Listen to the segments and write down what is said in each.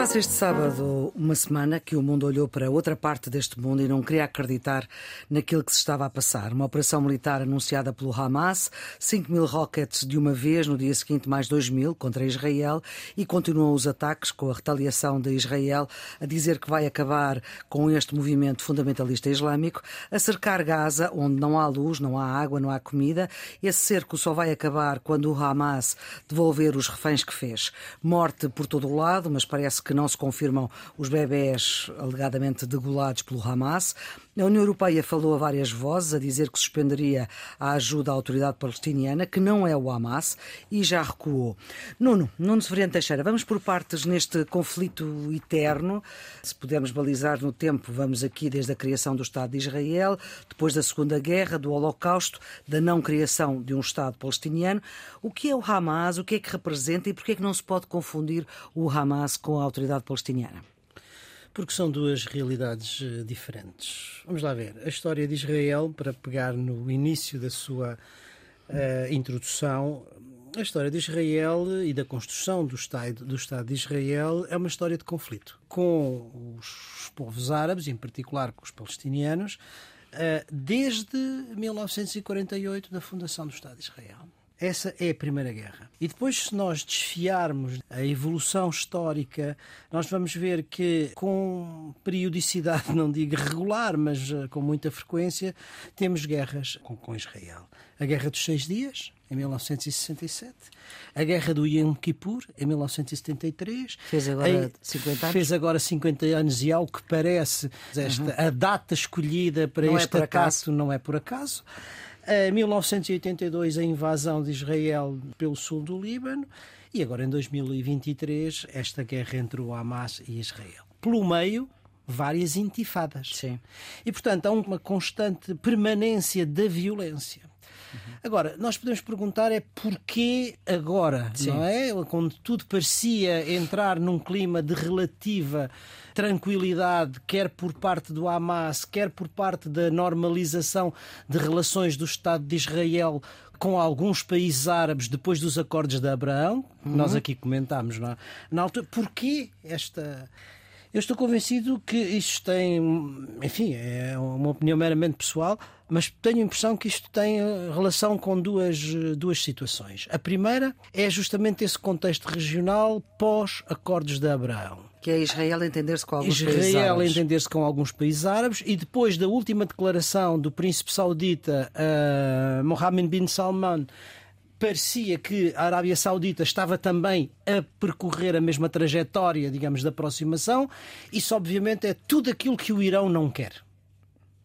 Faz este sábado uma semana que o mundo olhou para outra parte deste mundo e não queria acreditar naquilo que se estava a passar. Uma operação militar anunciada pelo Hamas, 5 mil rockets de uma vez, no dia seguinte mais 2 mil contra Israel e continuam os ataques com a retaliação de Israel a dizer que vai acabar com este movimento fundamentalista islâmico, a cercar Gaza, onde não há luz, não há água, não há comida. Esse cerco só vai acabar quando o Hamas devolver os reféns que fez. Morte por todo o lado, mas parece que não se confirmam os bebés alegadamente degolados pelo Hamas. A União Europeia falou a várias vozes a dizer que suspenderia a ajuda à autoridade palestiniana, que não é o Hamas, e já recuou. Nuno, Nuno Severiano Teixeira, vamos por partes neste conflito eterno. Se pudermos balizar no tempo, vamos aqui desde a criação do Estado de Israel, depois da Segunda Guerra, do Holocausto, da não criação de um Estado palestiniano. O que é o Hamas? O que é que representa e por que é que não se pode confundir o Hamas com a autoridade palestiniana? Porque são duas realidades uh, diferentes. Vamos lá ver. A história de Israel, para pegar no início da sua uh, introdução, a história de Israel e da construção do Estado, do Estado de Israel é uma história de conflito com os povos árabes, em particular com os palestinianos, desde 1948, da fundação do Estado de Israel. Essa é a Primeira Guerra. E depois, se nós desfiarmos a evolução histórica, nós vamos ver que, com periodicidade, não digo regular, mas uh, com muita frequência, temos guerras com, com Israel. A Guerra dos Seis Dias, em 1967, a Guerra do Yom Kippur, em 1973. Fez agora 50 anos. Fez agora 50 anos e, ao que parece, esta, uhum. a data escolhida para não é este é ataque não é por acaso. Em 1982, a invasão de Israel pelo sul do Líbano e agora em 2023, esta guerra entre o Hamas e Israel. Pelo meio, várias intifadas. Sim. E, portanto, há uma constante permanência da violência. Agora, nós podemos perguntar é porquê agora, Sim. não é? Quando tudo parecia entrar num clima de relativa tranquilidade, quer por parte do Hamas, quer por parte da normalização de relações do Estado de Israel com alguns países árabes depois dos acordos de Abraão, uhum. nós aqui comentámos na, na altura. Porquê esta eu estou convencido que isto tem, enfim, é uma opinião meramente pessoal, mas tenho a impressão que isto tem eh, relação com duas, duas situações. A primeira é justamente esse contexto regional pós-acordos de Abraão. Que é Israel entender-se com alguns Israel países árabes. Israel entender-se com alguns países árabes e depois da última declaração do príncipe saudita uh, Mohammed bin Salman parecia que a Arábia Saudita estava também a percorrer a mesma trajetória, digamos, da aproximação. Isso, obviamente, é tudo aquilo que o Irão não quer.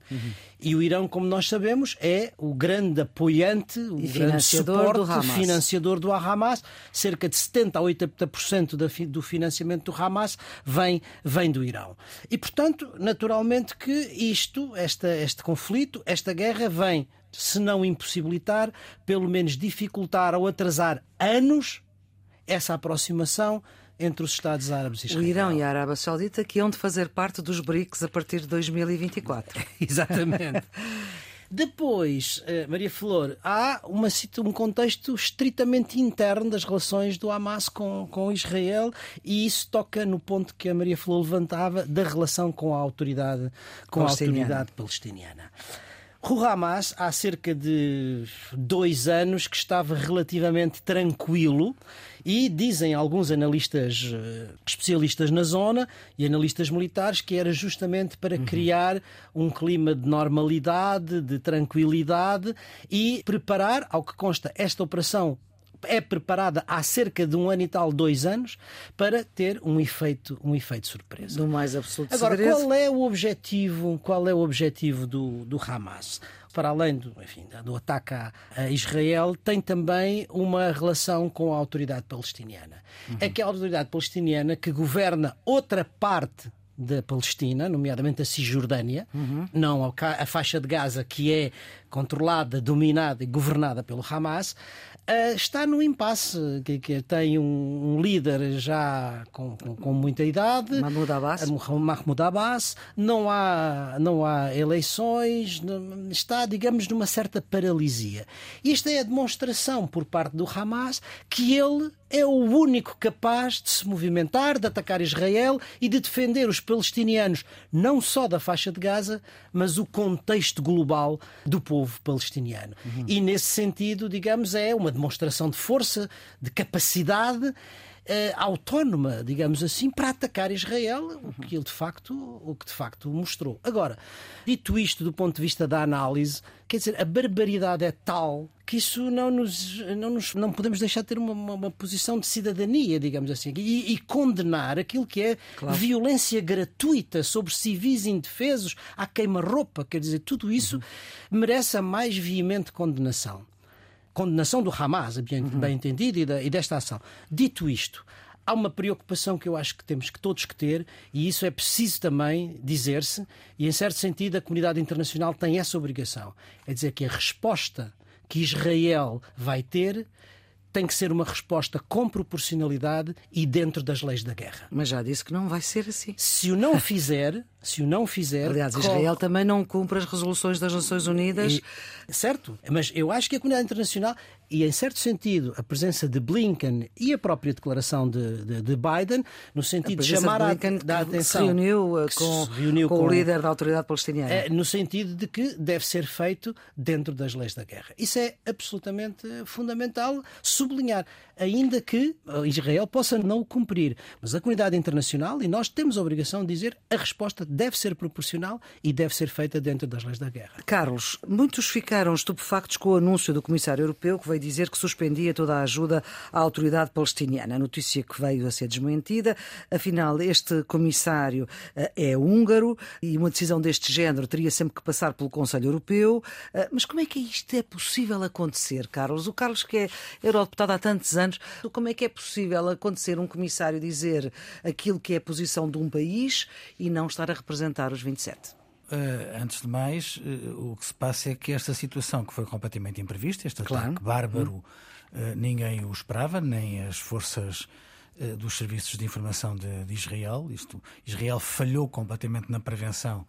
Uhum. E o Irão, como nós sabemos, é o grande apoiante, o e grande suporte, do financiador do Hamas. Cerca de 70% a 80% do financiamento do Hamas vem, vem do Irão. E, portanto, naturalmente que isto, esta, este conflito, esta guerra vem se não impossibilitar, pelo menos dificultar ou atrasar anos essa aproximação entre os Estados Árabes e Israel. O Irão e a Arábia Saudita que hão de fazer parte dos BRICS a partir de 2024. Exatamente. Depois, eh, Maria Flor, há uma, um contexto estritamente interno das relações do Hamas com, com Israel e isso toca no ponto que a Maria Flor levantava da relação com a autoridade, com a autoridade palestiniana. O Hamas, há cerca de dois anos, que estava relativamente tranquilo e dizem alguns analistas eh, especialistas na zona e analistas militares que era justamente para uhum. criar um clima de normalidade, de tranquilidade e preparar, ao que consta, esta operação é preparada há cerca de um ano e tal, dois anos, para ter um efeito, um efeito surpresa. Do mais absoluto Agora, segredo. qual é o objetivo, qual é o objetivo do, do Hamas? Para além do, enfim, do ataque a, Israel, tem também uma relação com a autoridade palestiniana. Uhum. É que a autoridade palestiniana que governa outra parte da Palestina, nomeadamente a Cisjordânia, uhum. não a, faixa de Gaza, que é controlada, dominada e governada pelo Hamas, Uh, está no impasse, que, que tem um, um, líder já com, com, com, muita idade, Mahmoud Abbas. Mahmoud Abbas, não há, não há eleições, está, digamos, numa certa paralisia. Isto é a demonstração por parte do Hamas que ele é o único capaz de se movimentar, de atacar Israel e de defender os palestinianos, não só da faixa de Gaza, mas o contexto global do povo palestiniano. Uhum. E nesse sentido, digamos, é uma demonstração de força, de capacidade autónoma, digamos assim, para atacar Israel, o que ele de facto, o que de facto mostrou. Agora, dito isto do ponto de vista da análise, quer dizer, a barbaridade é tal que isso não nos não, nos, não podemos deixar de ter uma, uma, uma posição de cidadania, digamos assim, e, e condenar aquilo que é claro. violência gratuita sobre civis indefesos, à queima-roupa, quer dizer, tudo isso uhum. merece a mais veemente condenação condenação do Hamas, bem, uhum. bem entendido, e, da, e desta ação. Dito isto, há uma preocupação que eu acho que temos que todos que ter, e isso é preciso também dizer-se, e em certo sentido a comunidade internacional tem essa obrigação. É dizer que a resposta que Israel vai ter tem que ser uma resposta com proporcionalidade e dentro das leis da guerra. Mas já disse que não vai ser assim. Se o não fizer, se o não fizer. Aliás, Israel também não cumpre as resoluções das Nações Unidas. E, certo, mas eu acho que a comunidade internacional, e em certo sentido, a presença de Blinken e a própria declaração de, de, de Biden, no sentido de chamar a, da atenção. Se reuniu, com, se reuniu com, com, o líder da autoridade palestiniana. É, no sentido de que deve ser feito dentro das leis da guerra. Isso é absolutamente fundamental sublinhar, ainda que Israel possa não o cumprir. Mas a comunidade internacional, e nós temos a obrigação de dizer, a resposta deve ser proporcional e deve ser feita dentro das leis da guerra. Carlos, muitos ficaram estupefactos com o anúncio do Comissário Europeu que veio dizer que suspendia toda a ajuda à autoridade palestiniana. Notícia que veio a ser desmentida. Afinal, este Comissário eh, é húngaro e uma decisão deste género teria sempre que passar pelo Conselho Europeu. Eh, mas como é que isto é possível acontecer, Carlos? O Carlos, que é eurodeputado há tantos anos, como é que é possível acontecer um Comissário dizer aquilo que é a posição de um país e não estar a representar os 27? Uh, eh, antes de mais, uh, o que se passa é que esta situação, que foi completamente imprevista, este claro. ataque bárbaro, uh, ninguém o esperava, nem as forças dos serviços de informação de, de, Israel. Isto, Israel falhou completamente na prevenção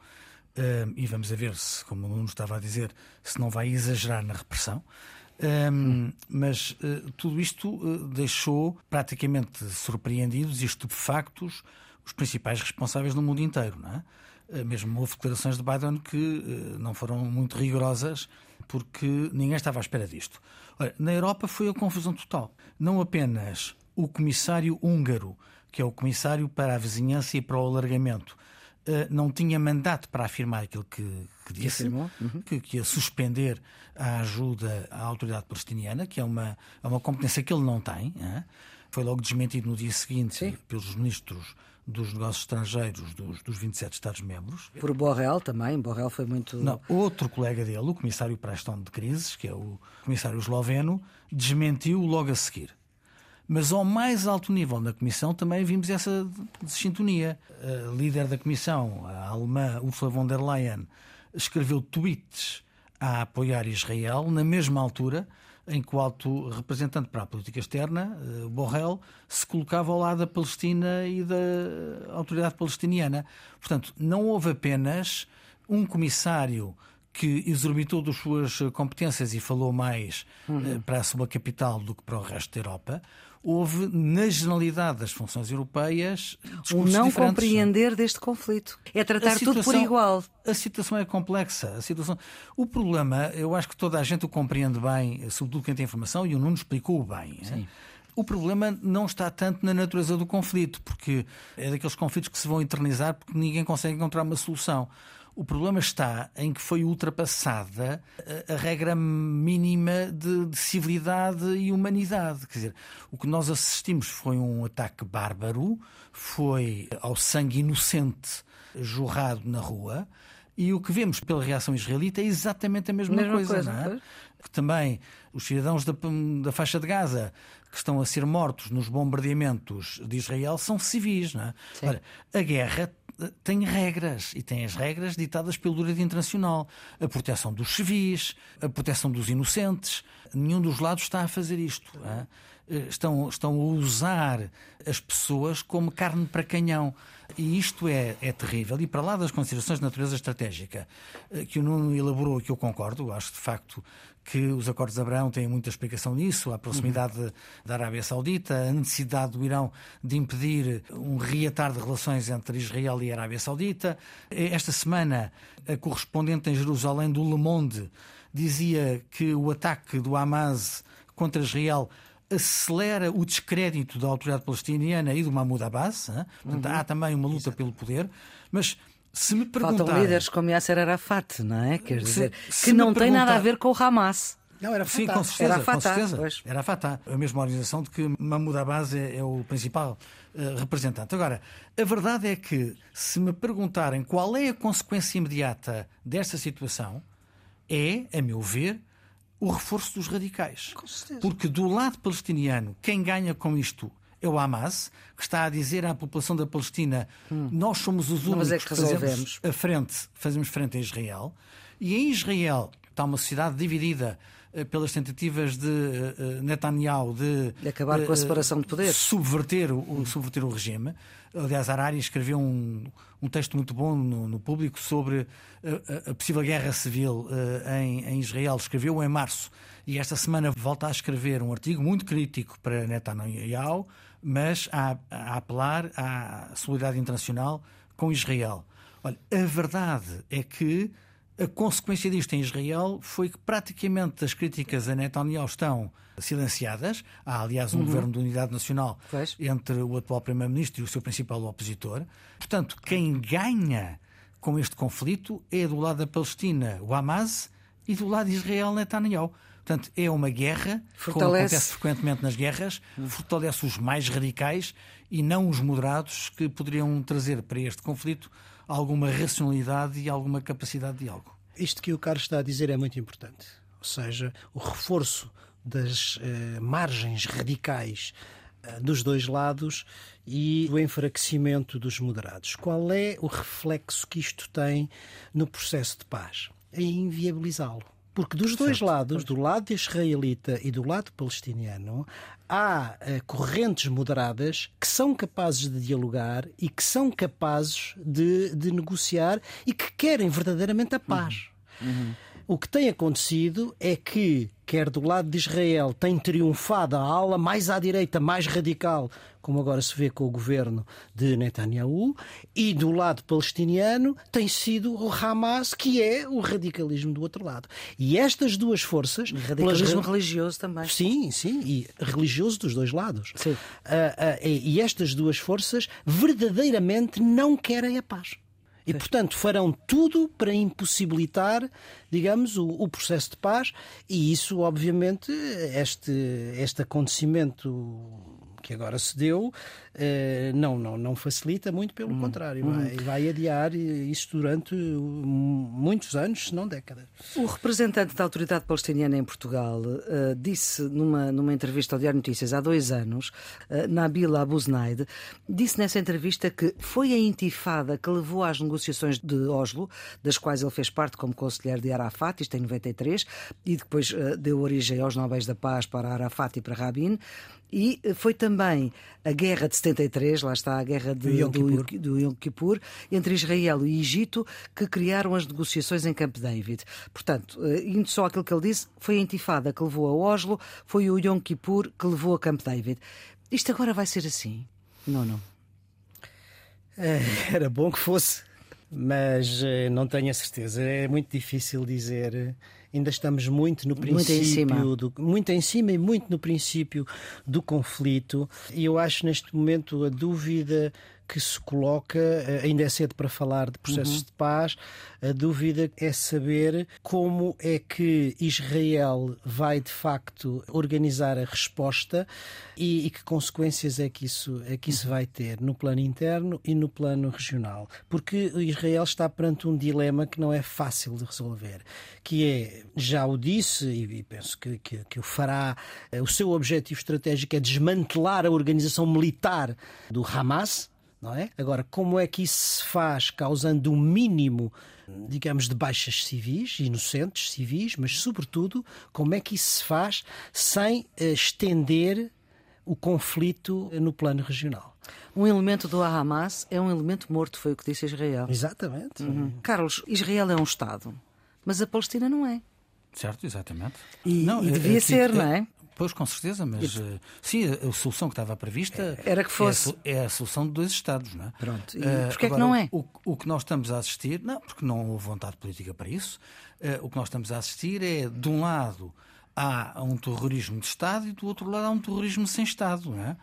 e vamos ver se, como o Nuno estava a dizer, se não vai exagerar na repressão. Um, mas tudo isto deixou praticamente surpreendidos e estupefactos os principais responsáveis no mundo inteiro. Não é? Eh, mesmo houve declarações de Biden que eh, não foram muito rigorosas porque ninguém estava à espera disto. Na Europa foi a confusão total. Não apenas o comissário húngaro, que é o comissário para a vizinhança e para o alargamento, eh, não tinha mandato para afirmar aquilo que, que disse, uhum. que, que ia suspender a ajuda à autoridade palestiniana, que é uma, é uma competência que ele não tem. Foi logo desmentido no dia seguinte Sim. pelos ministros dos negócios estrangeiros dos, dos 27 Estados-membros. Por Borrell também, Borrell foi muito. Não, outro colega dele, o comissário para a gestão de crises, que é o comissário esloveno, desmentiu logo a seguir. Mas ao mais alto nível na Comissão também vimos essa sintonia. A líder da Comissão, a alemã Ursula von der Leyen, escreveu tweets a apoiar Israel na mesma altura em que o alto representante para a política externa, eh, Borrell, se colocava ao lado da Palestina e da autoridade palestiniana. Portanto, não houve apenas um comissário que exorbitou das suas competências e falou mais uhum. para a sua capital do que para o resto da Europa houve, na generalidade das funções europeias, o não compreender deste conflito. É tratar situação, tudo por igual. A situação é complexa. A situação... O problema, eu acho que toda a gente o compreende bem, sobretudo quem tem informação, e o Nuno explicou bem. Sim. O problema não está tanto na natureza do conflito, porque é daqueles conflitos que se vão eternizar porque ninguém consegue encontrar uma solução. O problema está em que foi ultrapassada a, a regra mínima de, de, civilidade e humanidade. Quer dizer, o que nós assistimos foi um ataque bárbaro, foi ao sangue inocente jorrado na rua. E o que vemos pela reação israelita é exatamente a mesma, mesma coisa, coisa, não é? Que também os cidadãos da, da faixa de Gaza que estão a ser mortos nos bombardeamentos de Israel são civis, não é? Ora, a guerra tem regras e tem as regras ditadas pelo direito internacional. A proteção dos civis, a proteção dos inocentes. Nenhum dos lados está a fazer isto. É? eh, estão, estão a usar as pessoas como carne para canhão. E isto é, é terrível. E para lá das considerações de natureza estratégica eh, que o Nuno elaborou, que eu concordo, acho de facto que os acordos de Abraão têm muita explicação nisso, a proximidade uhum. da Arábia Saudita, a necessidade do Irão de impedir um reatar de relações entre Israel e a Arábia Saudita. Esta semana, a correspondente em Jerusalém do Le Monde dizia que o ataque do Hamas contra Israel acelera o descrédito da autoridade palestiniana e do Mahmoud Abbas. Portanto, uhum. há também uma luta Exato. pelo poder, mas se me perguntarem... Faltam líderes como Yasser Arafat, não é? Quer dizer, se, que não tem nada a ver com o Hamas. Não, era Fatah. Sim, com certeza. Era Fatah, com certeza. Era a Fatah, a mesma organização de que Mahmoud Abbas é, é o principal uh, representante. Agora, a verdade é que, se me perguntarem qual é a consequência imediata desta situação, é, a meu ver, o reforço dos radicais. Porque do lado palestiniano, quem ganha com isto é o Hamas, que está a dizer à população da Palestina: hum. nós somos os únicos é que, que fazemos a frente, fazemos frente a Israel. E em Israel está uma sociedade dividida eh, pelas tentativas de uh, Netanyahu de, de acabar com a separação de poderes, subverter o, subverter o regime. Aliás, Harari escreveu um, um texto muito bom no, no público sobre a, a, possível guerra civil em, em, Israel. Escreveu em março e esta semana volta a escrever um artigo muito crítico para Netanyahu, mas a, a apelar à solidariedade internacional com Israel. Olha, a verdade é que a consequência disto em Israel foi que praticamente as críticas a Netanyahu estão silenciadas. Há, aliás, um uhum. governo de unidade nacional pois. entre o atual primeiro-ministro e o seu principal opositor. Portanto, quem ganha com este conflito é do lado da Palestina o Hamas e do lado de Israel Netanyahu. Portanto, é uma guerra, fortalece. como acontece frequentemente nas guerras, fortalece os mais radicais e não os moderados que poderiam trazer para este conflito alguma racionalidade e alguma capacidade de diálogo. Isto que o Carlos está a dizer é muito importante. Ou seja, o reforço das eh, margens radicais eh, dos dois lados e o enfraquecimento dos moderados. Qual é o reflexo que isto tem no processo de paz? É inviabilizá-lo. Porque dos dois certo. lados, do lado israelita e do lado palestiniano, há uh, correntes moderadas que são capazes de dialogar e que são capazes de, de negociar e que querem verdadeiramente a paz. Uhum. Uhum. O que tem acontecido é que, quer do lado de Israel, tem triunfado a ala mais à direita, mais radical, como agora se vê com o governo de Netanyahu, e do lado palestiniano tem sido o Hamas, que é o radicalismo do outro lado. E estas duas forças. Radicalismo pelas... religioso também. Sim, sim, e religioso dos dois lados. Sim. Uh, uh, e estas duas forças verdadeiramente não querem a paz. E, portanto, farão tudo para impossibilitar, digamos, o, o, processo de paz, e isso, obviamente, este, este acontecimento que agora se deu, não, não, não facilita, muito pelo hum. contrário, hum. vai, vai adiar isso durante muitos anos, se não décadas. O representante da autoridade palestiniana em Portugal uh, disse numa, numa entrevista ao Diário Notícias há dois anos, uh, Nabil Abu Znaid, disse nessa entrevista que foi a intifada que levou às negociações de Oslo, das quais ele fez parte como conselheiro de Arafat, isto em 93, e depois uh, deu origem aos Nobéis da Paz para Arafat e para Rabin. E foi também a guerra de 73, lá está a guerra de, Yom do, do Yom Kippur, entre Israel e Egito, que criaram as negociações em Camp David. Portanto, eh, indo só aquilo que ele disse, foi a intifada que levou a Oslo, foi o Yom Kippur que levou a Camp David. Isto agora vai ser assim? Não, não. É, era bom que fosse, mas eh, não tenho a certeza. É muito difícil dizer ainda estamos muito no princípio, muito em, cima. Do, muito em cima e muito no princípio do conflito. E eu acho neste momento a dúvida que se coloca, eh, ainda é cedo para falar de processos uhum. de paz, a dúvida é saber como é que Israel vai de facto organizar a resposta e, e que consequências é que isso, é que isso uhum. vai ter no plano interno e no plano regional. Porque Israel está perante um dilema que não é fácil de resolver, que é, já o disse e, penso que, que, que o fará, eh, o seu objetivo estratégico é desmantelar a organização militar do Hamas, não é? Agora, como é que isso se faz causando um mínimo, digamos, de baixas civis, inocentes civis, mas sobretudo, como é que isso se faz sem uh, estender o conflito no plano regional. Um elemento do Hamas é um elemento morto, foi o que disse Israel. Exatamente. Uhum. Carlos, Israel é um Estado, mas a Palestina não é. Certo, exatamente. E, não, e devia ser, não é? Pois, com certeza, mas e... uh, sim, a, solução que estava prevista era que fosse. É a, é a solução de dois Estados, não é? Pronto. E uh, porquê é que não é? O, o, que nós estamos a assistir, não, porque não houve vontade política para isso, uh, o que nós estamos a assistir é, de um lado, há um terrorismo de Estado e do outro lado há um terrorismo sem Estado, não é?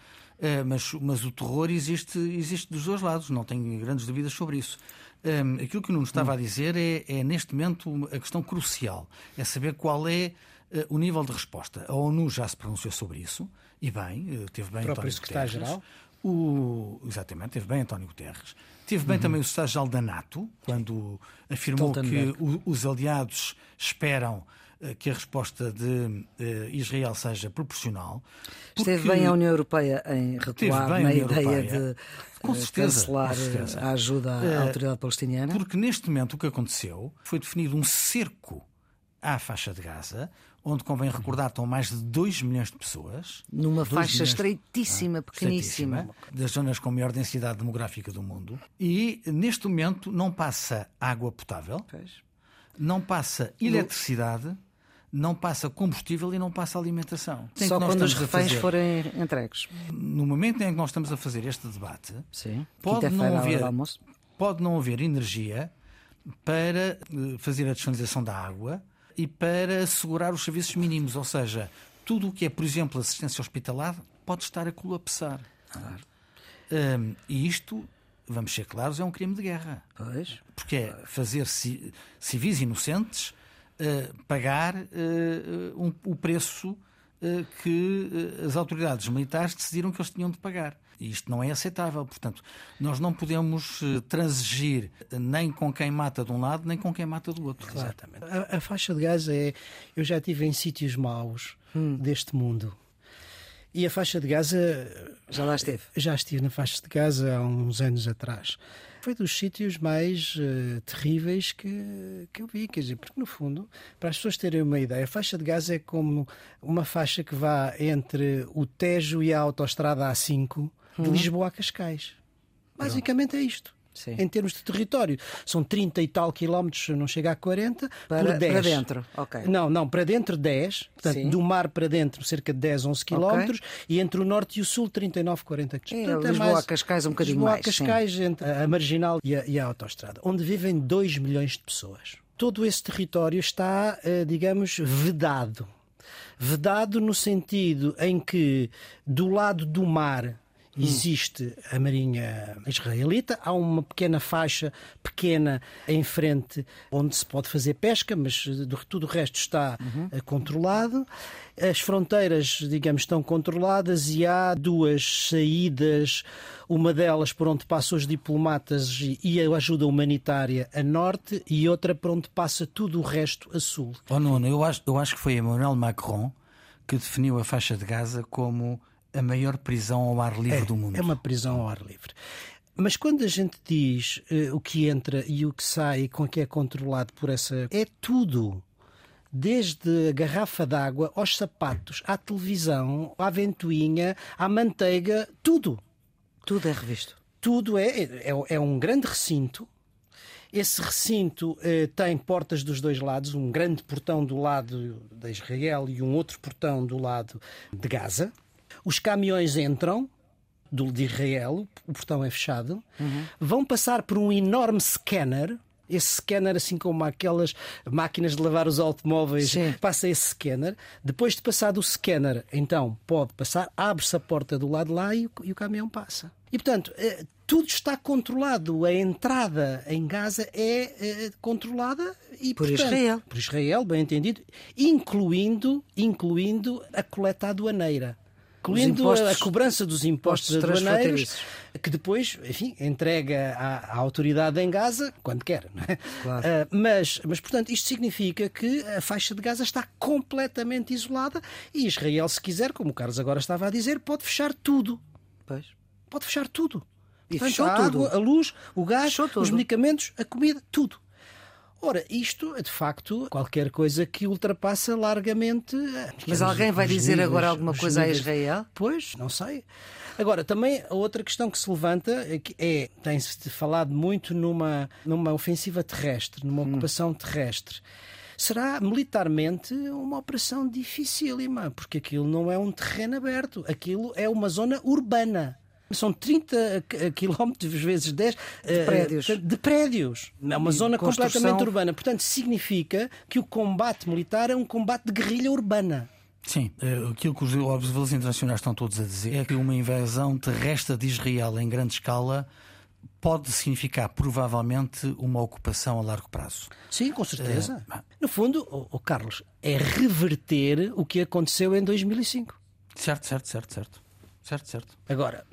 mas, mas o terror existe, existe dos dois lados, não tenho grandes dúvidas sobre isso. Um, aquilo que o Nuno estava a dizer é, é, neste momento, a questão crucial. É saber qual é uh, o nível de resposta. A ONU já se pronunciou sobre isso, e bem, uh, teve bem o próprio secretário-geral. O, exatamente, teve bem António Guterres. Teve bem uhum. também o secretário-geral da NATO, quando afirmou que o, os aliados esperam eh, que a resposta de Israel seja proporcional. Esteve bem a União Europeia em recuar na ideia Europeia. de com certeza, cancelar com certeza. a ajuda à autoridade palestiniana? Porque neste momento o que aconteceu foi definido um cerco à faixa de Gaza, onde convém recordar estão mais de 2 milhões de pessoas. Numa faixa milhões, estreitíssima, ah, pequeníssima. Estreitíssima, das zonas com maior densidade demográfica do mundo. E neste momento não passa água potável, pois. não passa eletricidade não passa combustível e não passa alimentação. Tem Só quando os reféns forem entregues. No momento em que nós estamos a fazer este debate, Sim. pode, não haver, pode não haver energia para eh, fazer a disponibilização da água e para assegurar os serviços mínimos, ou seja, tudo o que é, por exemplo, assistência hospitalar pode estar a colapsar. Claro. Um, e isto, vamos ser claros, é um crime de guerra. Pois. Porque é fazer civis inocentes uh, pagar uh, um, o preço uh, que as autoridades militares decidiram que eles tinham de pagar. E isto não é aceitável. Portanto, nós não podemos transigir nem com quem mata de um lado, nem com quem mata do outro. Claro. Exatamente. A, a, faixa de Gaza é. Eu já estive em sítios maus hum. deste mundo. E a faixa de Gaza. Já lá esteve? Já estive na faixa de Gaza há uns anos atrás foi dos sítios mais uh, terríveis que, que eu vi. Quer dizer, porque no fundo, para as pessoas terem uma ideia, a faixa de Gaza é como uma faixa que vá entre o Tejo e a autoestrada A5 de uhum. Lisboa a Cascais. Basicamente Pronto. é isto. Sim. em termos de território. São 30 e tal quilómetros, não chega a 40, para, por 10. Para dentro, ok. Não, não, para dentro 10, portanto, Sim. do mar para dentro cerca de 10, 11 quilómetros, okay. e entre o norte e o sul 39, 40 quilómetros. É, portanto, Lisboa é mais, a Cascais um bocadinho Lisboa mais. Lisboa a Cascais, sim. entre a Marginal e a, e a Autostrada, onde vivem 2 milhões de pessoas. Todo esse território está, eh, digamos, vedado. Vedado no sentido em que, do lado do mar, existe a Marinha Israelita, há uma pequena faixa pequena em frente onde se pode fazer pesca, mas tudo o resto está uhum. controlado. As fronteiras, digamos, estão controladas e há duas saídas, uma delas por onde passam os diplomatas e a ajuda humanitária a norte e outra por onde passa tudo o resto a sul. Oh, Nuno, eu acho, eu acho que foi Emmanuel Macron que definiu a faixa de Gaza como a maior prisão ao ar livre é, do mundo. É uma prisão ao ar livre. Mas quando a gente diz uh, o que entra e o que sai com o que é controlado por essa. É tudo. Desde a garrafa d'água aos sapatos, à televisão, à ventoinha, à manteiga, tudo. Tudo é revisto. Tudo é. É, é um grande recinto. Esse recinto eh, tem portas dos dois lados, um grande portão do lado de Israel e um outro portão do lado de Gaza. Os caminhões entram do, de Israel, o portão é fechado, uhum. vão passar por um enorme scanner. Esse scanner, assim como aquelas máquinas de lavar os automóveis, Sim. passa esse scanner. Depois de passar do scanner, então pode passar, abre-se a porta do lado de lá e o, e o caminhão passa. E portanto, eh, tudo está controlado. A entrada em Gaza é, é controlada e por portanto, Israel. Por Israel, bem entendido, incluindo, incluindo a coleta aduaneira incluindo a cobrança dos impostos aduaneiros, que depois, enfim, entrega à, à, autoridade em Gaza quando quer. É? Claro. Uh, mas, mas, portanto, isto significa que a faixa de Gaza está completamente isolada e Israel, se quiser, como o Carlos agora estava a dizer, pode fechar tudo. Pois. Pode fechar tudo. E Portanto, fechou a água, tudo. a luz, o gás, os medicamentos, a comida, tudo. Ora, isto é de facto qualquer coisa que ultrapassa largamente. Mas alguém vai dizer níveis, agora alguma coisa níveis... a Israel? Pois, não sei. Agora, também a outra questão que se levanta é, é tem-se falado muito numa, numa ofensiva terrestre, numa hum. ocupação terrestre será militarmente uma operação dificílima, porque aquilo não é um terreno aberto, aquilo é uma zona urbana. São 30 quilómetros vezes 10 de eh, prédios. de prédios. É uma zona construção... completamente urbana. Portanto, significa que o combate militar é um combate de guerrilha urbana. Sim, eh, aquilo que os observadores internacionais estão todos a dizer é que uma invasão terrestre de Israel em grande escala pode significar provavelmente uma ocupação a largo prazo. Sim, com certeza. Uh, no fundo, o oh, oh, Carlos, é reverter o que aconteceu em 2005. Certo, certo, certo, certo. Certo, certo. Agora,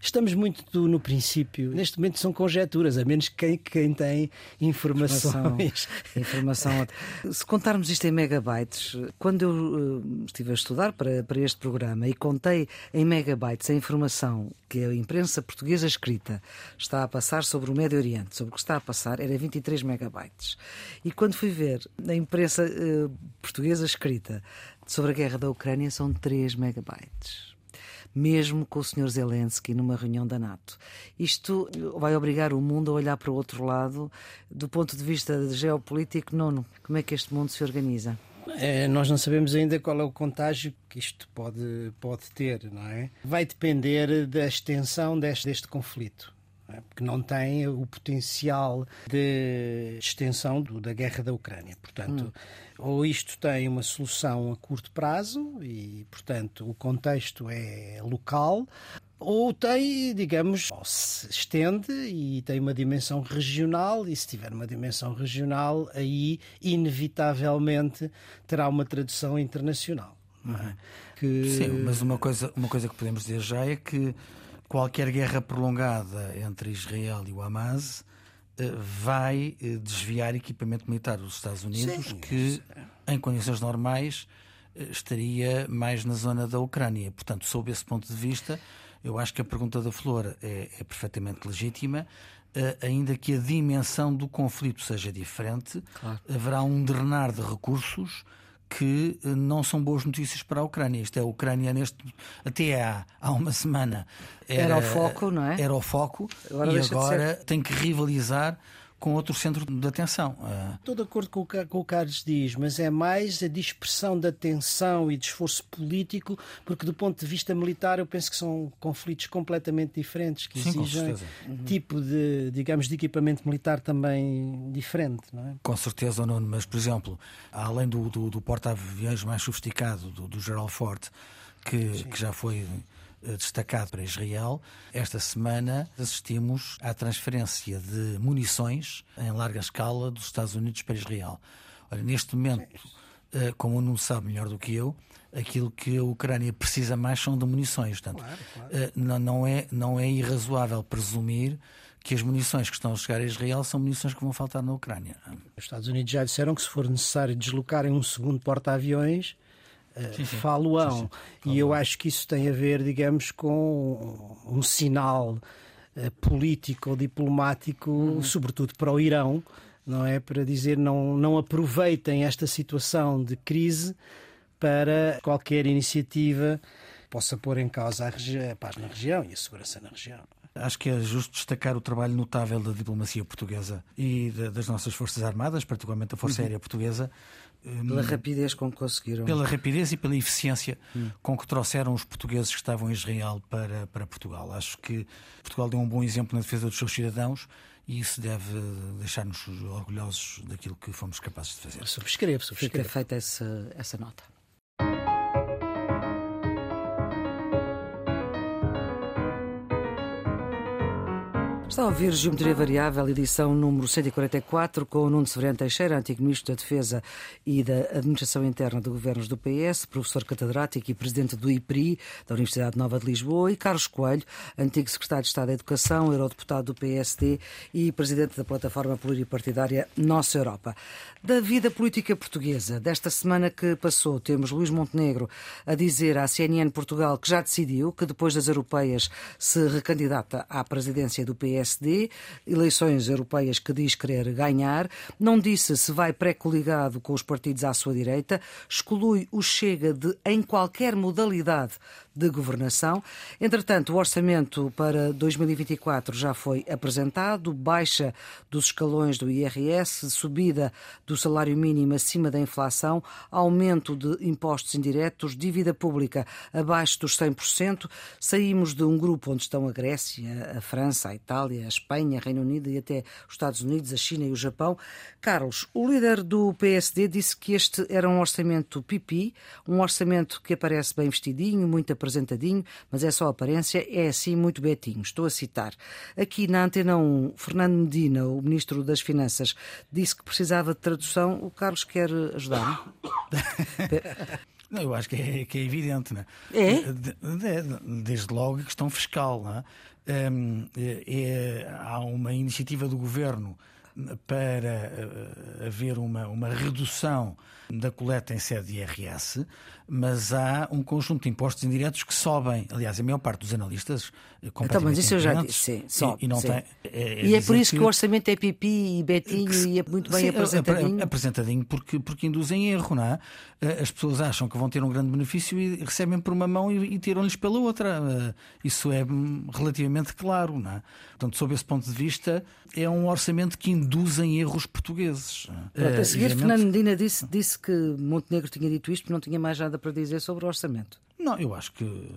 estamos muito no princípio. Neste momento são conjecturas, a menos quem, quem tem informações. Informação, informação. Se contarmos isto em megabytes, quando eu uh, estive a estudar para, para este programa e contei em megabytes a informação que a imprensa portuguesa escrita está a passar sobre o Médio Oriente, sobre o que está a passar, era 23 megabytes. E quando fui ver a imprensa uh, portuguesa escrita sobre a guerra da Ucrânia, são 3 megabytes mesmo com o Sr. Zelensky numa reunião da NATO. Isto vai obrigar o mundo a olhar para o outro lado, do ponto de vista geopolítico, nono. Como é que este mundo se organiza? É, nós não sabemos ainda qual é o contágio que isto pode, pode ter, não é? Vai depender da extensão deste, deste conflito? Porque não tem o potencial de extensão do, da guerra da Ucrânia. Portanto, hum. ou isto tem uma solução a curto prazo e, portanto, o contexto é local, ou tem, digamos, ou se estende e tem uma dimensão regional, e se tiver uma dimensão regional, aí inevitavelmente terá uma tradução internacional. É? Que... Sim, mas uma coisa, uma coisa que podemos dizer já é que qualquer guerra prolongada entre Israel e o Hamas eh, vai eh, desviar equipamento militar dos Estados Unidos, Sim. que em condições normais eh, estaria mais na zona da Ucrânia. Portanto, sob esse ponto de vista, eu acho que a pergunta da Flor é, é perfeitamente legítima. ainda que a dimensão do conflito seja diferente, claro. haverá um drenar de recursos que eh, não são boas notícias para a Ucrânia. Isto é, a Ucrânia neste até há, há uma semana era, era o foco, não é? Era o foco agora e agora tem que rivalizar com outro centro de atenção. Ah, Estou de acordo com o que o Carlos diz, mas é mais a dispersão da atenção e de esforço político, porque do ponto de vista militar eu penso que são conflitos completamente diferentes, que Sim, exigem uhum. tipo de, digamos, de equipamento militar também diferente. Não é? Com certeza, Nuno, mas por exemplo, além do, do, do porta-aviões mais sofisticado do, do Gerald Ford, que, que já foi destacado para Israel. Esta semana assistimos à transferência de munições em larga escala dos Estados Unidos para Israel. Olha, neste momento, eh, como não sabe melhor do que eu, aquilo que a Ucrânia precisa mais são de munições. Portanto, claro, claro. Eh, não, é, não é irrazoável presumir que as munições que estão a chegar a Israel são munições que vão faltar na Ucrânia. Os Estados Unidos já disseram que se for necessário deslocarem um segundo porta-aviões, sim, sim. faluão. Sim, e eu acho que isso tem a ver, digamos, com um sinal uh, político ou diplomático, uhum. sobretudo para o Irão, não é? Para dizer não, não aproveitem esta situação de crise para qualquer iniciativa possa pôr em causa a, a paz na região e a segurança na região. Acho que é justo destacar o trabalho notável da diplomacia portuguesa e das nossas Forças Armadas, particularmente a Força uhum. Aérea Portuguesa, pela rapidez com que conseguiram. Pela rapidez e pela eficiência hum. com que trouxeram os portugueses que estavam em Israel para, para Portugal. Acho que Portugal deu um bom exemplo na defesa dos seus cidadãos e isso deve deixar-nos orgulhosos daquilo que fomos capazes de fazer. Subscrevo, subscrevo. Fica feita essa, essa nota. Está a ouvir Geometria Variável, edição número 144, com o Nuno Severino Teixeira, antigo Ministro da Defesa e da Administração Interna do Governos do PS, professor catedrático e presidente do IPRI, da Universidade Nova de Lisboa, e Carlos Coelho, antigo Secretário de Estado da Educação, eurodeputado do PSD e presidente da plataforma pluripartidária Nossa Europa. Da vida política portuguesa, desta semana que passou, temos Luís Montenegro a dizer à CNN Portugal que já decidiu que depois das europeias se recandidata à presidência do PS PSD, eleições europeias que diz querer ganhar, não disse se vai pré-coligado com os partidos à sua direita, exclui o Chega de em qualquer modalidade de governação. Entretanto, o orçamento para 2024 já foi apresentado, baixa dos escalões do IRS, subida do salário mínimo acima da inflação, aumento de impostos indiretos, dívida pública abaixo dos 100%. Saímos de um grupo onde estão a Grécia, a França, a Itália, a Espanha, Reino Unido e até os Estados Unidos, a China e o Japão. Carlos, o líder do PSD disse que este era um orçamento pipi, um orçamento que aparece bem vestidinho, muito apresentado apresentadinho, mas é só aparência, é assim muito betinho. Estou a citar. Aqui na Antena 1, Fernando Medina, o Ministro das Finanças, disse que precisava de tradução. O Carlos quer ajudar? Não, eu acho que é, que é evidente, não é? é? Desde logo a questão fiscal, não é, é, há uma iniciativa do governo para eh, haver uma, uma redução da coleta em sede de IRS, mas há um conjunto de impostos indiretos que sobem. Aliás, a maior parte dos analistas eh, então, mas isso eu já disse, sim, sobe, e, e, não sim. Tem, é, é e é por isso que... que... o orçamento é pipi e betinho que, e é muito bem sim, apresentadinho. Apresentadinho porque, porque induzem erro, não é? Eh, as pessoas acham que vão ter um grande benefício e recebem por uma mão e, e tiram-lhes pela outra. Eh, isso é hum, relativamente claro, não é? Portanto, sob esse ponto de vista, é um orçamento que induz em erros portugueses. Pronto, a seguir, Fernando Medina disse, disse que Montenegro tinha dito isto porque não tinha mais nada para dizer sobre o orçamento. Não, eu acho que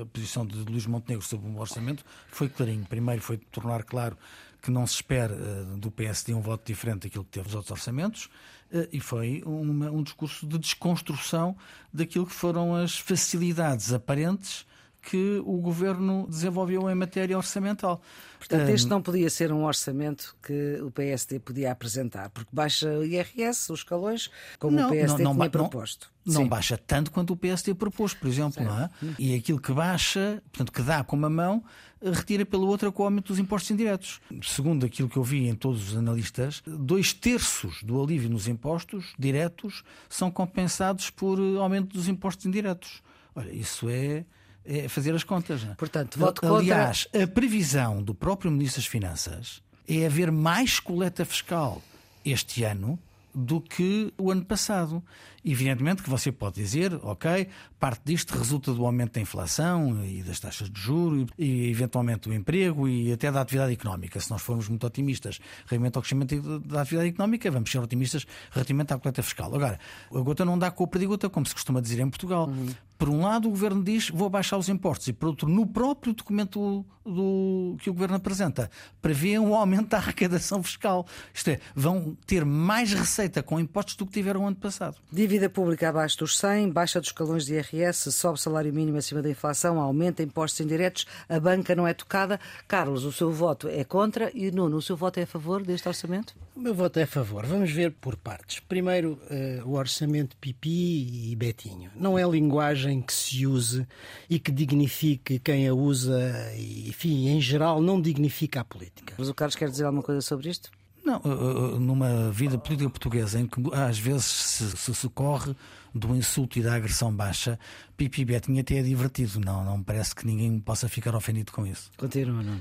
a posição de Luís Montenegro sobre o orçamento foi clarinho. Primeiro foi tornar claro que não se espera uh, do PSD um voto diferente daquilo que teve os outros orçamentos uh, e foi uma, um discurso de desconstrução daquilo que foram as facilidades aparentes que o governo desenvolveu em matéria orçamental. Portanto, este não podia ser um orçamento que o PSD podia apresentar, porque baixa o IRS, os escalões, como não, o PSD não, não, tinha proposto. Não, baixa tanto quanto o PSD propôs, por exemplo, é? E aquilo que baixa, portanto, que dá com uma mão, retira pela outra com o aumento dos impostos indiretos. Segundo aquilo que eu vi em todos os analistas, dois terços do alívio nos impostos diretos são compensados por aumento dos impostos indiretos. Olha, isso é é fazer as contas. É? Portanto, voto Aliás, contra... a previsão do próprio Ministro das Finanças é haver mais coleta fiscal este ano do que o ano passado. Evidentemente que você pode dizer, ok, parte disto resulta do aumento da inflação e das taxas de juros e eventualmente do emprego e até da atividade económica. Se nós formos muito otimistas relativamente ao crescimento da atividade económica, vamos ser otimistas relativamente à coleta fiscal. Agora, a gota não dá com a perdigota, como se costuma dizer em Portugal. Uhum. Por um lado, o governo diz vou baixar os impostos, e por outro, no próprio documento do, que o governo apresenta, prevê um aumento da arrecadação fiscal. Isto é, vão ter mais receita com impostos do que tiveram ano passado. Dívida pública abaixo dos 100, baixa dos escalões de IRS, sobe salário mínimo acima da inflação, aumenta impostos indiretos, a banca não é tocada. Carlos, o seu voto é contra e Nuno, o seu voto é a favor deste orçamento? O meu voto é a favor. Vamos ver por partes. Primeiro, uh, o orçamento pipi e betinho. Não é linguagem que se use e que dignifique quem a usa e, enfim, em geral, não dignifica a política. Mas o Carlos quer dizer alguma coisa sobre isto? Não, eh, eh, numa vida política portuguesa em que às vezes se, se socorre do insulto e da agressão baixa, Pipi Betinho até é divertido. Não, não parece que ninguém possa ficar ofendido com isso. Continua, não?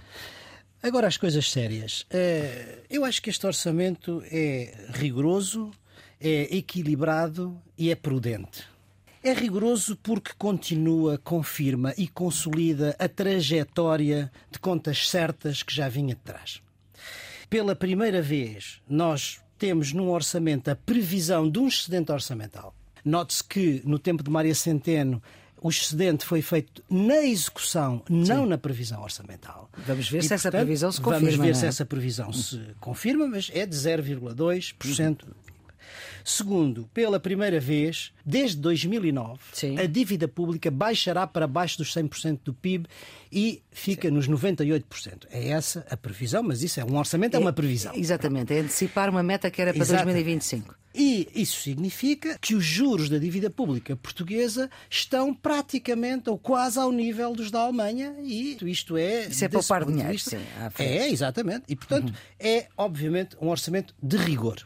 Agora as coisas sérias. Eh, eu acho que este orçamento é rigoroso, é equilibrado e é prudente. É rigoroso porque continua, confirma e consolida a trajetória de contas certas que já vinha de trás. Pela primeira vez, nós temos num orçamento a previsão de um excedente orçamental. Note-se que no tempo de Maria Centeno o excedente foi feito na execução, não Sim. na previsão orçamental. Vamos ver e, se portanto, essa previsão se confirma. Vamos ver se é? essa previsão se confirma, mas é de 0,2% Segundo, pela primeira vez, desde 2009, Sim. a dívida pública baixará para baixo dos 100% do PIB e fica Sim. nos 98%. É essa a previsão, mas isso é um orçamento, é, é uma previsão. Exatamente, é antecipar uma meta que era para Exato. 2025. E isso significa que os juros da dívida pública portuguesa estão praticamente ou quase ao nível dos da Alemanha e isto é. Isso é poupar dinheiro, vista, sim. É, exatamente. E, portanto, uhum. é obviamente um orçamento de rigor.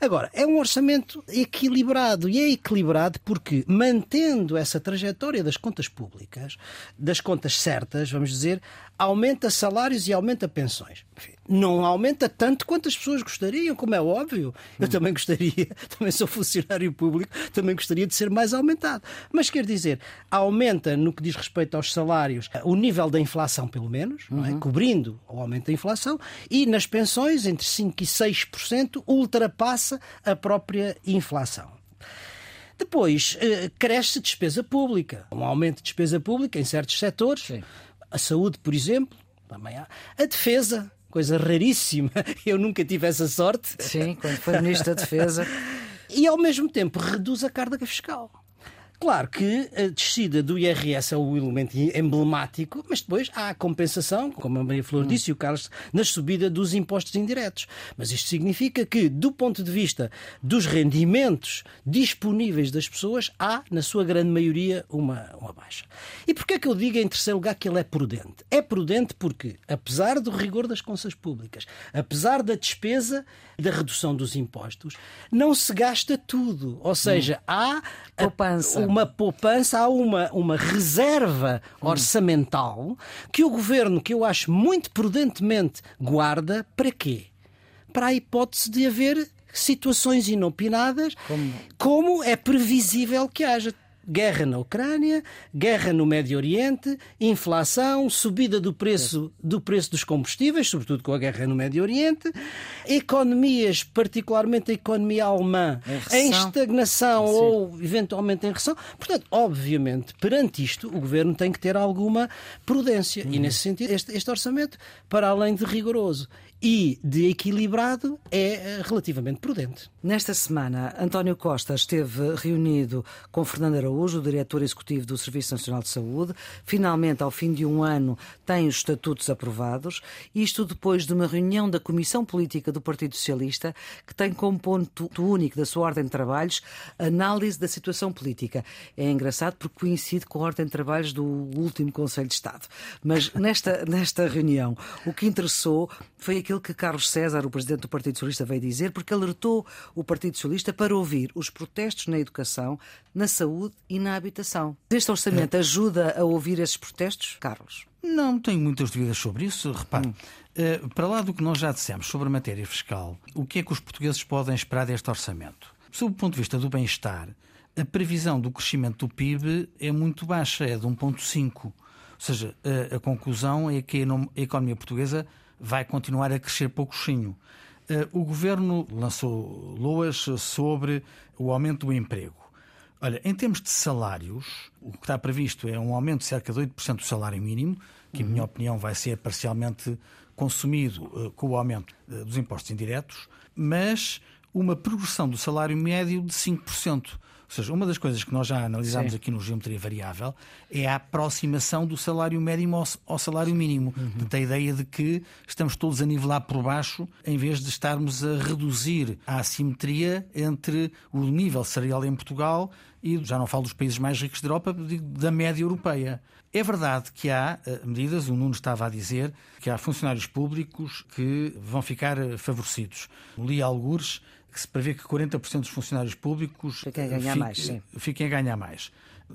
Agora, é um orçamento equilibrado e é equilibrado porque, mantendo essa trajetória das contas públicas, das contas certas, vamos dizer, aumenta salários e aumenta pensões. Não aumenta tanto quanto as pessoas gostariam, como é óbvio. Eu também gostaria, também sou funcionário público, também gostaria de ser mais aumentado. Mas quer dizer, aumenta no que diz respeito aos salários o nível da inflação, pelo menos, é? uhum. cobrindo o aumento da inflação, e nas pensões, entre 5% e 6%, ultrapassa a própria inflação. Depois, eh, cresce despesa pública. Um aumento de despesa pública em certos setores. Sim a saúde, por exemplo, também há. A defesa, coisa raríssima. Eu nunca tive essa sorte. Sim, quando foi Ministro da Defesa. e ao mesmo tempo reduz a carga fiscal. Claro que a descida do IRS é o elemento emblemático, mas depois há a compensação, como a Maria Flor disse e o Carlos, na subida dos impostos indiretos. Mas isto significa que, do ponto de vista dos rendimentos disponíveis das pessoas, há, na sua grande maioria, uma, uma baixa. E porquê é que eu digo, em terceiro lugar, que ele é prudente? É prudente porque, apesar do rigor das contas públicas, apesar da despesa e da redução dos impostos, não se gasta tudo. Ou seja, há poupança. Uma poupança, há uma, uma reserva orçamental que o governo, que eu acho muito prudentemente, guarda para quê? Para a hipótese de haver situações inopinadas, como, como é previsível que haja guerra na Ucrânia, guerra no Médio Oriente, inflação, subida do preço, do preço dos combustíveis, sobretudo com a guerra no Médio Oriente, economias, particularmente a economia alemã, em, em estagnação Sim. ou eventualmente em recessão. Portanto, obviamente, perante isto, o governo tem que ter alguma prudência. Uhum. E, nesse sentido, este, este orçamento, para além de rigoroso e de equilibrado é eh, relativamente prudente. Nesta semana, António Costa esteve reunido com Fernando Araújo, o diretor executivo do Serviço Nacional de Saúde. Finalmente, ao fim de um ano, tem os estatutos aprovados. Isto depois de uma reunião da Comissão Política do Partido Socialista, que tem como ponto único da sua ordem de trabalhos análise da situação política. É engraçado porque coincide com a ordem de trabalhos do último Conselho de Estado. Mas nesta, nesta reunião, o que interessou foi aquilo que Carlos César, o presidente do Partido Socialista, veio dizer, porque alertou o Partido Socialista para ouvir os protestos na educação, na saúde e na habitação. Este orçamento ajuda a ouvir esses protestos, Carlos? Não tenho muitas dúvidas sobre isso. Repare, hum. uh, para lá do que nós já dissemos sobre a matéria fiscal, o que é que os portugueses podem esperar deste orçamento? Sob o ponto de vista do bem-estar, a previsão do crescimento do PIB é muito baixa, é de 1,5. Ou seja, a, a conclusão é que a economia portuguesa vai continuar a crescer pouquinho. Eh, o governo lançou loas sobre o aumento do emprego. Olha, em termos de salários, o que está previsto é um aumento de cerca de 8% do salário mínimo, que, uhum. em minha uhum. opinião, vai ser parcialmente consumido uh, com o aumento uh, dos impostos indiretos, mas uma progressão do salário médio de 5%. Ou seja, uma das coisas que nós já analisámos Sim. aqui no Geometria Variável é a aproximação do salário médio ao, ao salário mínimo. Uhum. Portanto, a ideia de que estamos todos a nivelar por baixo em vez de estarmos a reduzir a assimetria entre o nível salarial em Portugal e, já não falo dos países mais ricos da Europa, da média europeia. É verdade que há eh, medidas, o Nuno estava a dizer, que há funcionários públicos que vão ficar eh, favorecidos. Li algures que se prevê que 40% dos funcionários públicos fiquem a ganhar fique, mais. Sim. Fiquem a ganhar mais.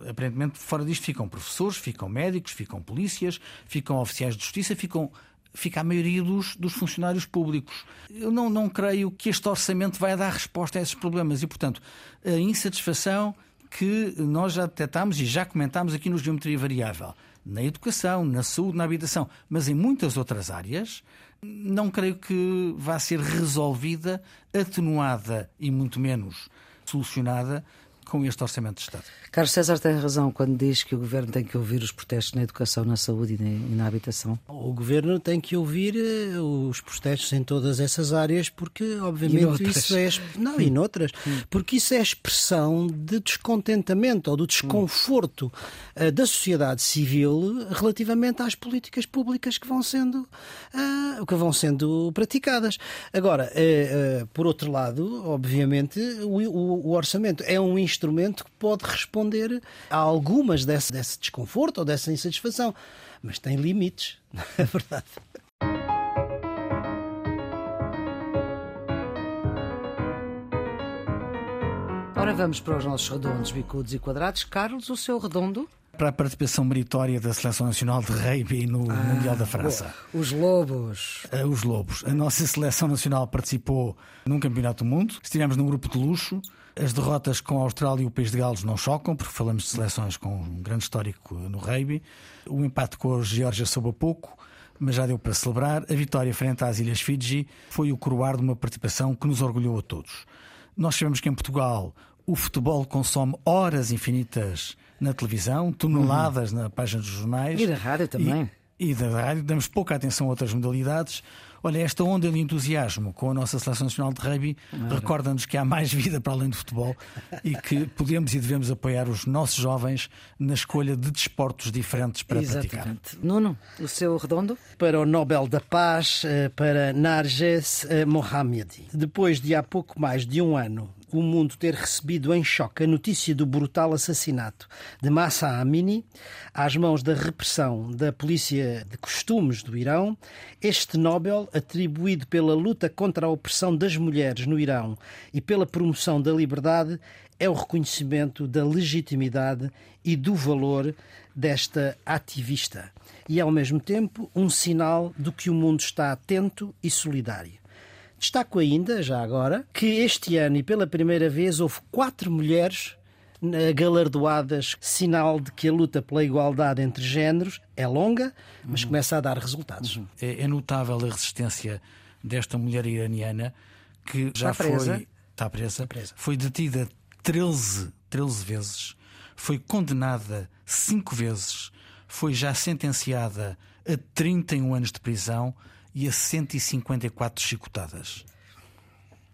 Aparentemente, fora disto, ficam professores, ficam médicos, ficam polícias, ficam oficiais de justiça, ficam fica a maioria dos, dos funcionários públicos. Eu não, não creio que este orçamento vai dar resposta a esses problemas e, portanto, a insatisfação que nós já detectámos e já comentámos aqui no Geometria Variável, na educação, na saúde, na habitação, mas em muitas outras áreas, não creio que vá ser resolvida, atenuada e muito menos solucionada com este Orçamento de Estado. Carlos César tem razão quando diz que o Governo tem que ouvir os protestos na educação, na saúde e na habitação. O Governo tem que ouvir eh, os protestos em todas essas áreas, porque, obviamente, isso é. Não, e noutras. Porque isso é expressão de descontentamento ou do desconforto hum. da sociedade civil relativamente às políticas públicas que vão sendo, uh, que vão sendo praticadas. Agora, uh, uh, por outro lado, obviamente, o, o, o orçamento é um instrumento instrumento que pode responder a algumas desse, desse desconforto ou dessa insatisfação, mas tem limites, não é verdade? Ora, vamos para os nossos redondos, bicudos e quadrados. Carlos, o seu redondo? Para a participação meritória da Seleção Nacional de Rugby no ah, Mundial da França. Os Lobos. Uh, os Lobos. A nossa Seleção Nacional participou num Campeonato do Mundo. Estivemos num grupo de luxo. As derrotas com a Austrália e o País de Gales não chocam, porque falamos de seleções com um grande histórico no rugby. O empate com a Geórgia soube a pouco, mas já deu para celebrar. A vitória frente às Ilhas Fiji foi o coroar de uma participação que nos orgulhou a todos. Nós sabemos que em Portugal o futebol consome horas infinitas na televisão, toneladas uhum. na página dos jornais. E da rádio também. E, e da rádio, damos pouca atenção a outras modalidades. Olha, esta onda de entusiasmo com a nossa Seleção Nacional de Rugby recorda-nos que há mais vida para além do futebol e que podemos e devemos apoiar os nossos jovens na escolha de desportos diferentes para Exatamente. praticar. Nuno, o seu redondo? Para o Nobel da Paz, eh, para Narges eh, Mohammedi. Depois de há pouco mais de um ano o mundo ter recebido em choque a notícia do brutal assassinato de Massa Amini às mãos da repressão da polícia de costumes do Irão, este Nobel, atribuído pela luta contra a opressão das mulheres no Irão e pela promoção da liberdade, é o reconhecimento da legitimidade e do valor desta ativista. E, ao mesmo tempo, um sinal do que o mundo está atento e solidário. Destaco ainda, já agora, que este ano e pela primeira vez houve quatro mulheres galardoadas, sinal de que a luta pela igualdade entre géneros é longa, mas uhum. começa a dar resultados. Uhum. É, é, notável a resistência desta mulher iraniana que já está presa. foi está presa, está presa, foi detida 13, 13 vezes, foi condenada cinco vezes, foi já sentenciada a 31 anos de prisão e a 154 chicotadas.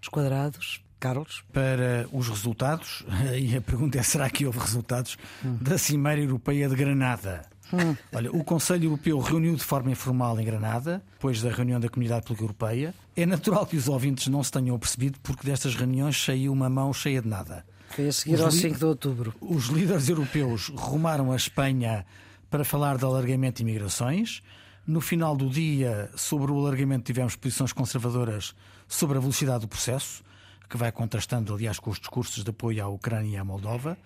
Os quadrados, Carlos? Para os resultados, e a pergunta é: será que houve resultados hum. da Cimeira Europeia de Granada? Hum. Olha, o Conselho Europeu reuniu de forma informal em Granada, depois da reunião da Comunidade Política Europeia. É natural que os ouvintes não se tenham percebido, porque destas reuniões saiu uma mão cheia de nada. Foi a seguir os ao 5 de outubro. Os líderes europeus rumaram a Espanha para falar de alargamento e migrações. No final do dia, sobre o alargamento, tivemos posições conservadoras sobre a velocidade do processo, que vai contrastando, aliás, com os discursos de apoio à Ucrânia e à Moldova.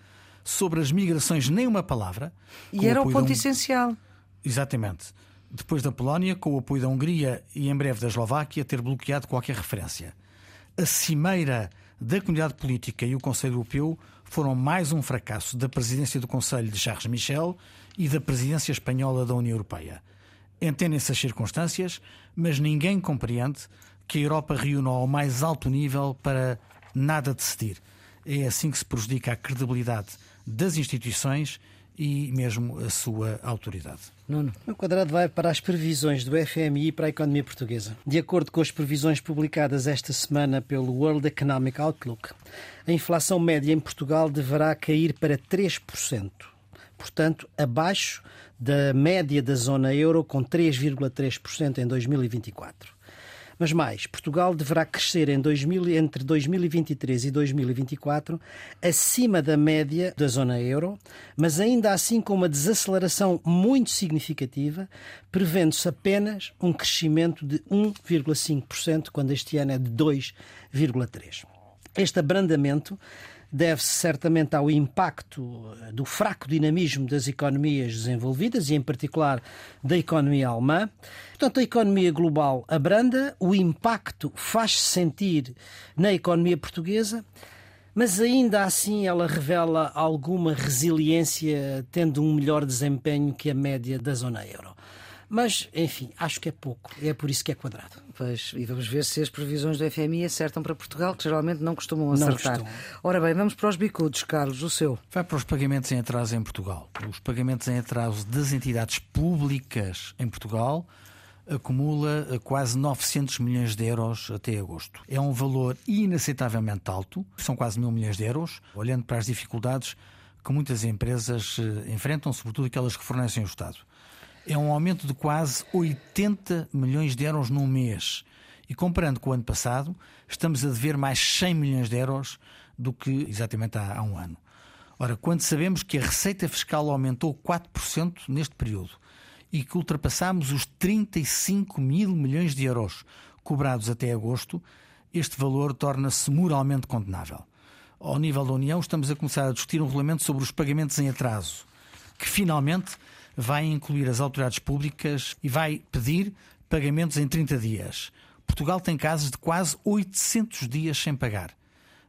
Sobre as migrações, nem uma palavra. E era o ponto um... essencial. Exatamente. Depois da Polónia, com o apoio da Hungria e em breve da Eslováquia, ter bloqueado qualquer referência. A cimeira da comunidade política e o Conselho Europeu foram mais um fracasso da presidência do Conselho de Charles Michel e da presidência espanhola da União Europeia. Entendem-se as circunstâncias, mas ninguém compreende que a Europa reúna ao mais alto nível para nada decidir. É assim que se prejudica a credibilidade das instituições e mesmo a sua autoridade. Nuno. O quadrado vai para as previsões do FMI para a economia portuguesa. De acordo com as previsões publicadas esta semana pelo World Economic Outlook, a inflação média em Portugal deverá cair para 3%, portanto, abaixo da média da zona euro, com 3,3% em 2024. Mas mais, Portugal deverá crescer em 2000, entre 2023 e 2024 acima da média da zona euro, mas ainda assim com uma desaceleração muito significativa, prevendo-se apenas um crescimento de 1,5%, quando este ano é de 2,3%. Este abrandamento deve-se certamente ao impacto eh, do fraco dinamismo das economias desenvolvidas e, em particular, da economia alemã. Portanto, a economia global abranda, o impacto faz-se sentir na economia portuguesa, mas ainda assim ela revela alguma resiliência, tendo um melhor desempenho que a média da zona euro. Mas, enfim, acho que é pouco. É por isso que é quadrado. Pois, e vamos ver se as previsões do FMI acertam para Portugal, que geralmente não costumam acertar. Não Ora bem, vamos para os bicudos, Carlos, o seu. Vai para os pagamentos em atraso em Portugal. Os pagamentos em atraso das entidades públicas em Portugal acumula quase 900 milhões de euros até agosto. É um valor inacceitavelmente alto, são quase mil milhões de euros, olhando para as dificuldades que muitas empresas eh, enfrentam, sobretudo aquelas que fornecem o Estado é um aumento de quase 80 milhões de euros num mês. E comparando com o ano passado, estamos a dever mais 100 milhões de euros do que exatamente há, há um ano. Ora, quando sabemos que a receita fiscal aumentou 4% neste período e que ultrapassamos os 35 mil milhões de euros cobrados até agosto, este valor torna-se moralmente condenável. ao nível da União, estamos a começar a discutir um regulamento sobre os pagamentos em atraso, que finalmente vai incluir as autoridades públicas e vai pedir pagamentos em 30 dias. Portugal tem casos de quase 800 dias sem pagar.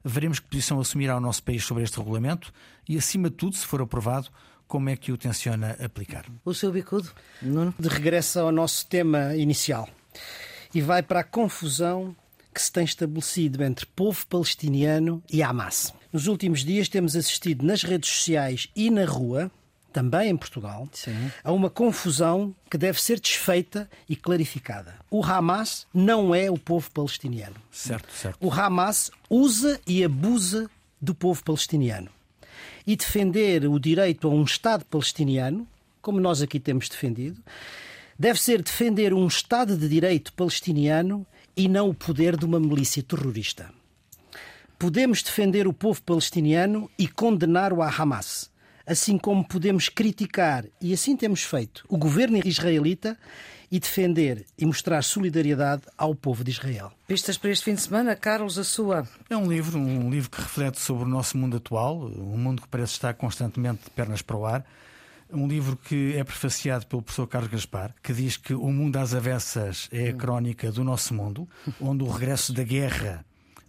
Veremos que posição assumirá o nosso país sobre este regulamento e, acima de tudo, se for aprovado, como é que o tenciona aplicar. O seu bicudo, Nuno? De regresso ao nosso tema inicial. E vai para a confusão que se tem estabelecido entre povo palestiniano e Hamas. Nos últimos dias temos assistido nas redes sociais e na rua também em Portugal, Sim. a uma confusão que deve ser desfeita e clarificada. O Hamas não é o povo palestiniano. Certo, certo. O Hamas usa e abusa do povo palestiniano. E defender o direito a um Estado palestiniano, como nós aqui temos defendido, deve ser defender um Estado de direito palestiniano e não o poder de uma milícia terrorista. Podemos defender o povo palestiniano e condenar o Hamas assim como podemos criticar, e assim temos feito, o governo israelita e defender e mostrar solidariedade ao povo de Israel. Pistas para este fim de semana, Carlos, a sua? É um livro, um livro que reflete sobre o nosso mundo atual, um mundo que parece estar constantemente de pernas para o ar. Um livro que é prefaciado pelo professor Carlos Gaspar, que diz que o mundo às avessas é a crónica do nosso mundo, onde o regresso da guerra,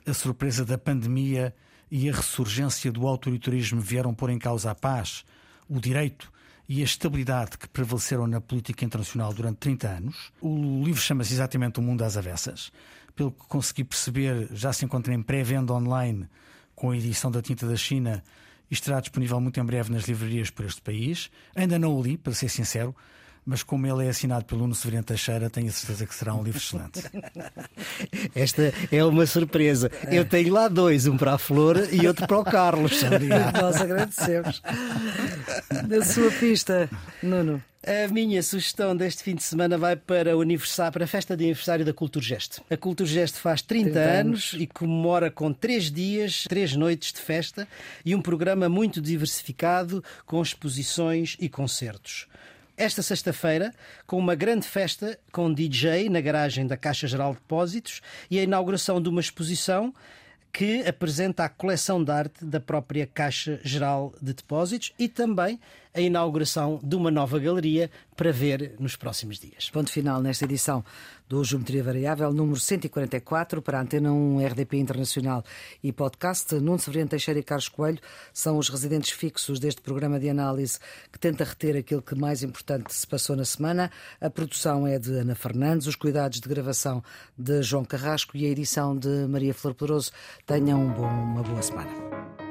a surpresa da pandemia e a ressurgência do autoritarismo vieram pôr em causa a paz, o direito e a estabilidade que prevaleceram na política internacional durante 30 anos. O livro chama-se exatamente O Mundo às Avessas. Pelo que consegui perceber, já se encontra em pré-venda online com a edição da Tinta da China e estará disponível muito em breve nas livrarias por este país. Ainda não o li, para ser sincero, mas como ele é assinado pelo Nuno Severino Teixeira, tenho a certeza que será um livro excelente. Esta é uma surpresa. É. Eu tenho lá dois, um para a Flor e outro para o Carlos. Nós agradecemos. Na sua pista, Nuno. A minha sugestão deste fim de semana vai para o aniversário, para a festa de aniversário da Culturgest. A Culturgest faz 30, 30 anos. anos e comemora com três dias, três noites de festa e um programa muito diversificado com exposições e concertos esta sexta-feira com uma grande festa com DJ na garagem da Caixa Geral de Depósitos e a inauguração de uma exposição que apresenta a coleção de arte da própria Caixa Geral de Depósitos e também a inauguração de uma nova galeria para ver nos próximos dias. Ponto final nesta edição do Geometria Variável, número 144, para a Antena 1 RDP Internacional e podcast. Nuno Severino Teixeira e Carlos Coelho são os residentes fixos deste programa de análise que tenta reter aquilo que mais importante se passou na semana. A produção é de Ana Fernandes, os cuidados de gravação de João Carrasco e a edição de Maria Flor Poderoso. Tenham um bom, uma boa semana.